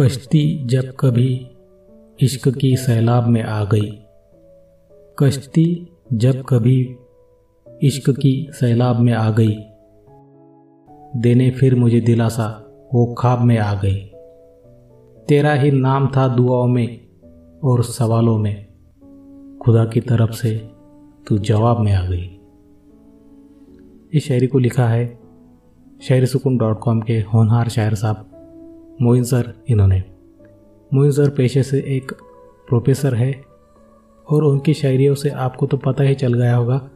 कश्ती जब कभी इश्क की सैलाब में आ गई। कश्ती जब कभी इश्क की सैलाब में आ गई। देने फिर मुझे दिलासा, वो ख्वाब में आ गई। तेरा ही नाम था दुआओं में और सवालों में। खुदा की तरफ़ से तू जवाब में आ गई। इस शायरी को लिखा है, शायरी सुकून डॉट कॉम के होनहार शायर साहब। मोइन सर इन्होंने। मोइन सर पेशे से एक प्रोफेसर है और उनकी शायरियों से आपको तो पता ही चल गया होगा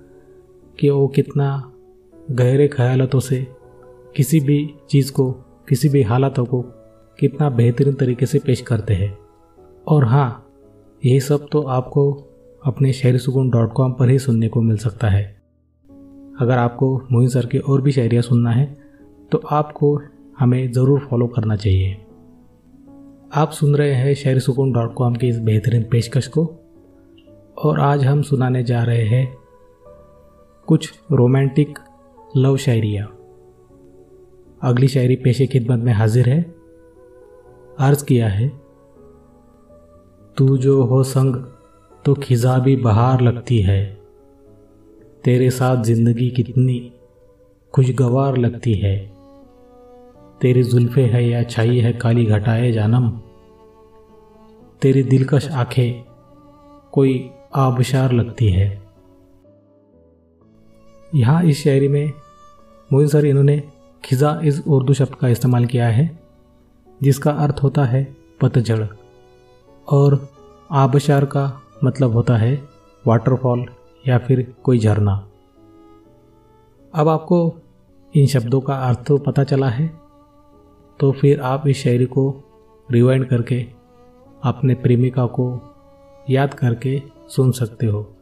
कि वो कितना गहरे ख्यालों से किसी भी चीज़ को, किसी भी हालातों को कितना बेहतरीन तरीके से पेश करते हैं। और हाँ यही सब तो आपको अपने शायरी सुकून डॉट कॉम पर ही सुनने को मिल सकता है। अगर आपको मोइन सर की और भी शायरियाँ सुनना है तो आपको हमें ज़रूर फॉलो करना चाहिए। आप सुन रहे हैं शेर सुकून डॉट कॉम की इस बेहतरीन पेशकश को। और आज हम सुनाने जा रहे हैं कुछ रोमांटिक लव शायरिया। अगली शायरी पेशे खिदमत में हाजिर है। अर्ज़ किया है, तू जो हो संग तो खिजा भी बहार लगती है। तेरे साथ ज़िंदगी कितनी खुशगवार लगती है। तेरी जुल्फे है या छाई है काली घटाए जानम। तेरी दिलकश आँखें कोई आबशार लगती है। यहाँ इस शायरी में मोइन सर इन्होंने खिजा इस उर्दू शब्द का इस्तेमाल किया है, जिसका अर्थ होता है पतझड़, और आबशार का मतलब होता है वाटरफॉल या फिर कोई झरना। अब आपको इन शब्दों का अर्थ तो पता चला है। तो फिर आप इस शायरी को रिवाइंड करके अपने प्रेमिका को याद करके सुन सकते हो।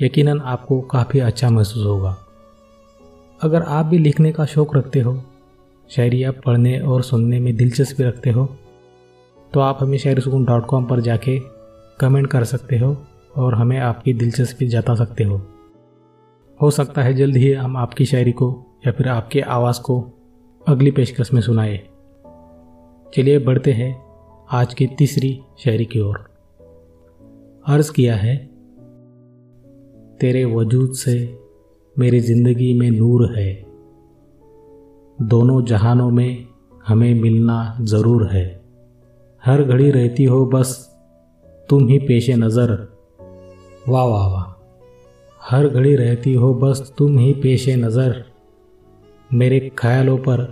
यकीनन आपको काफ़ी अच्छा महसूस होगा। अगर आप भी लिखने का शौक़ रखते हो शायरियाँ पढ़ने और सुनने में दिलचस्पी रखते हो तो आप हमें शायरी सुकून डॉट कॉम पर जाके कमेंट कर सकते हो और हमें आपकी दिलचस्पी जता सकते हो। हो सकता है जल्द ही हम आपकी शायरी को या फिर आपके आवाज़ को अगली पेशकश में सुनाए। चलिए बढ़ते हैं आज की तीसरी शायरी की ओर। अर्ज़ किया है, तेरे वजूद से मेरी ज़िंदगी में नूर है। दोनों जहानों में हमें मिलना ज़रूर है। हर घड़ी रहती हो बस तुम ही पेशे नज़र। वाह वाह वाह। हर घड़ी रहती हो बस तुम ही पेशे नज़र। मेरे ख्यालों पर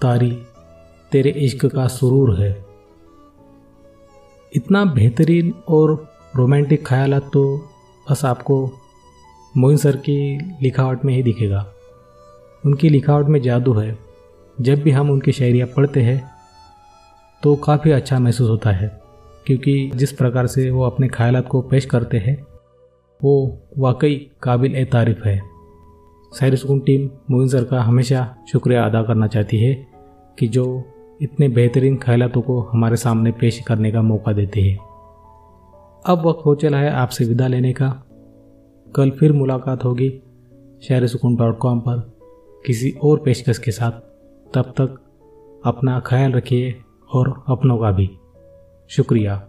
तारी, तेरे इश्क का सुरूर है। इतना बेहतरीन और रोमांटिक ख्याल तो बस आपको मोइन सर की लिखावट में ही दिखेगा। उनकी लिखावट में जादू है। जब भी हम उनकी शायरियाँ पढ़ते हैं तो काफ़ी अच्छा महसूस होता है, क्योंकि जिस प्रकार से वो अपने ख्याल को पेश करते हैं, वो वाकई काबिल तारीफ़ है। शायरी सुकून टीम मोइन सर का हमेशा शुक्रिया अदा करना चाहती है कि जो इतने बेहतरीन ख्यालों को हमारे सामने पेश करने का मौका देते हैं। अब वक्त हो चला है आपसे विदा लेने का। कल फिर मुलाकात होगी शहर सुकून डॉट कॉम पर किसी और पेशकश के साथ। तब तक अपना ख्याल रखिए और अपनों का भी। शुक्रिया।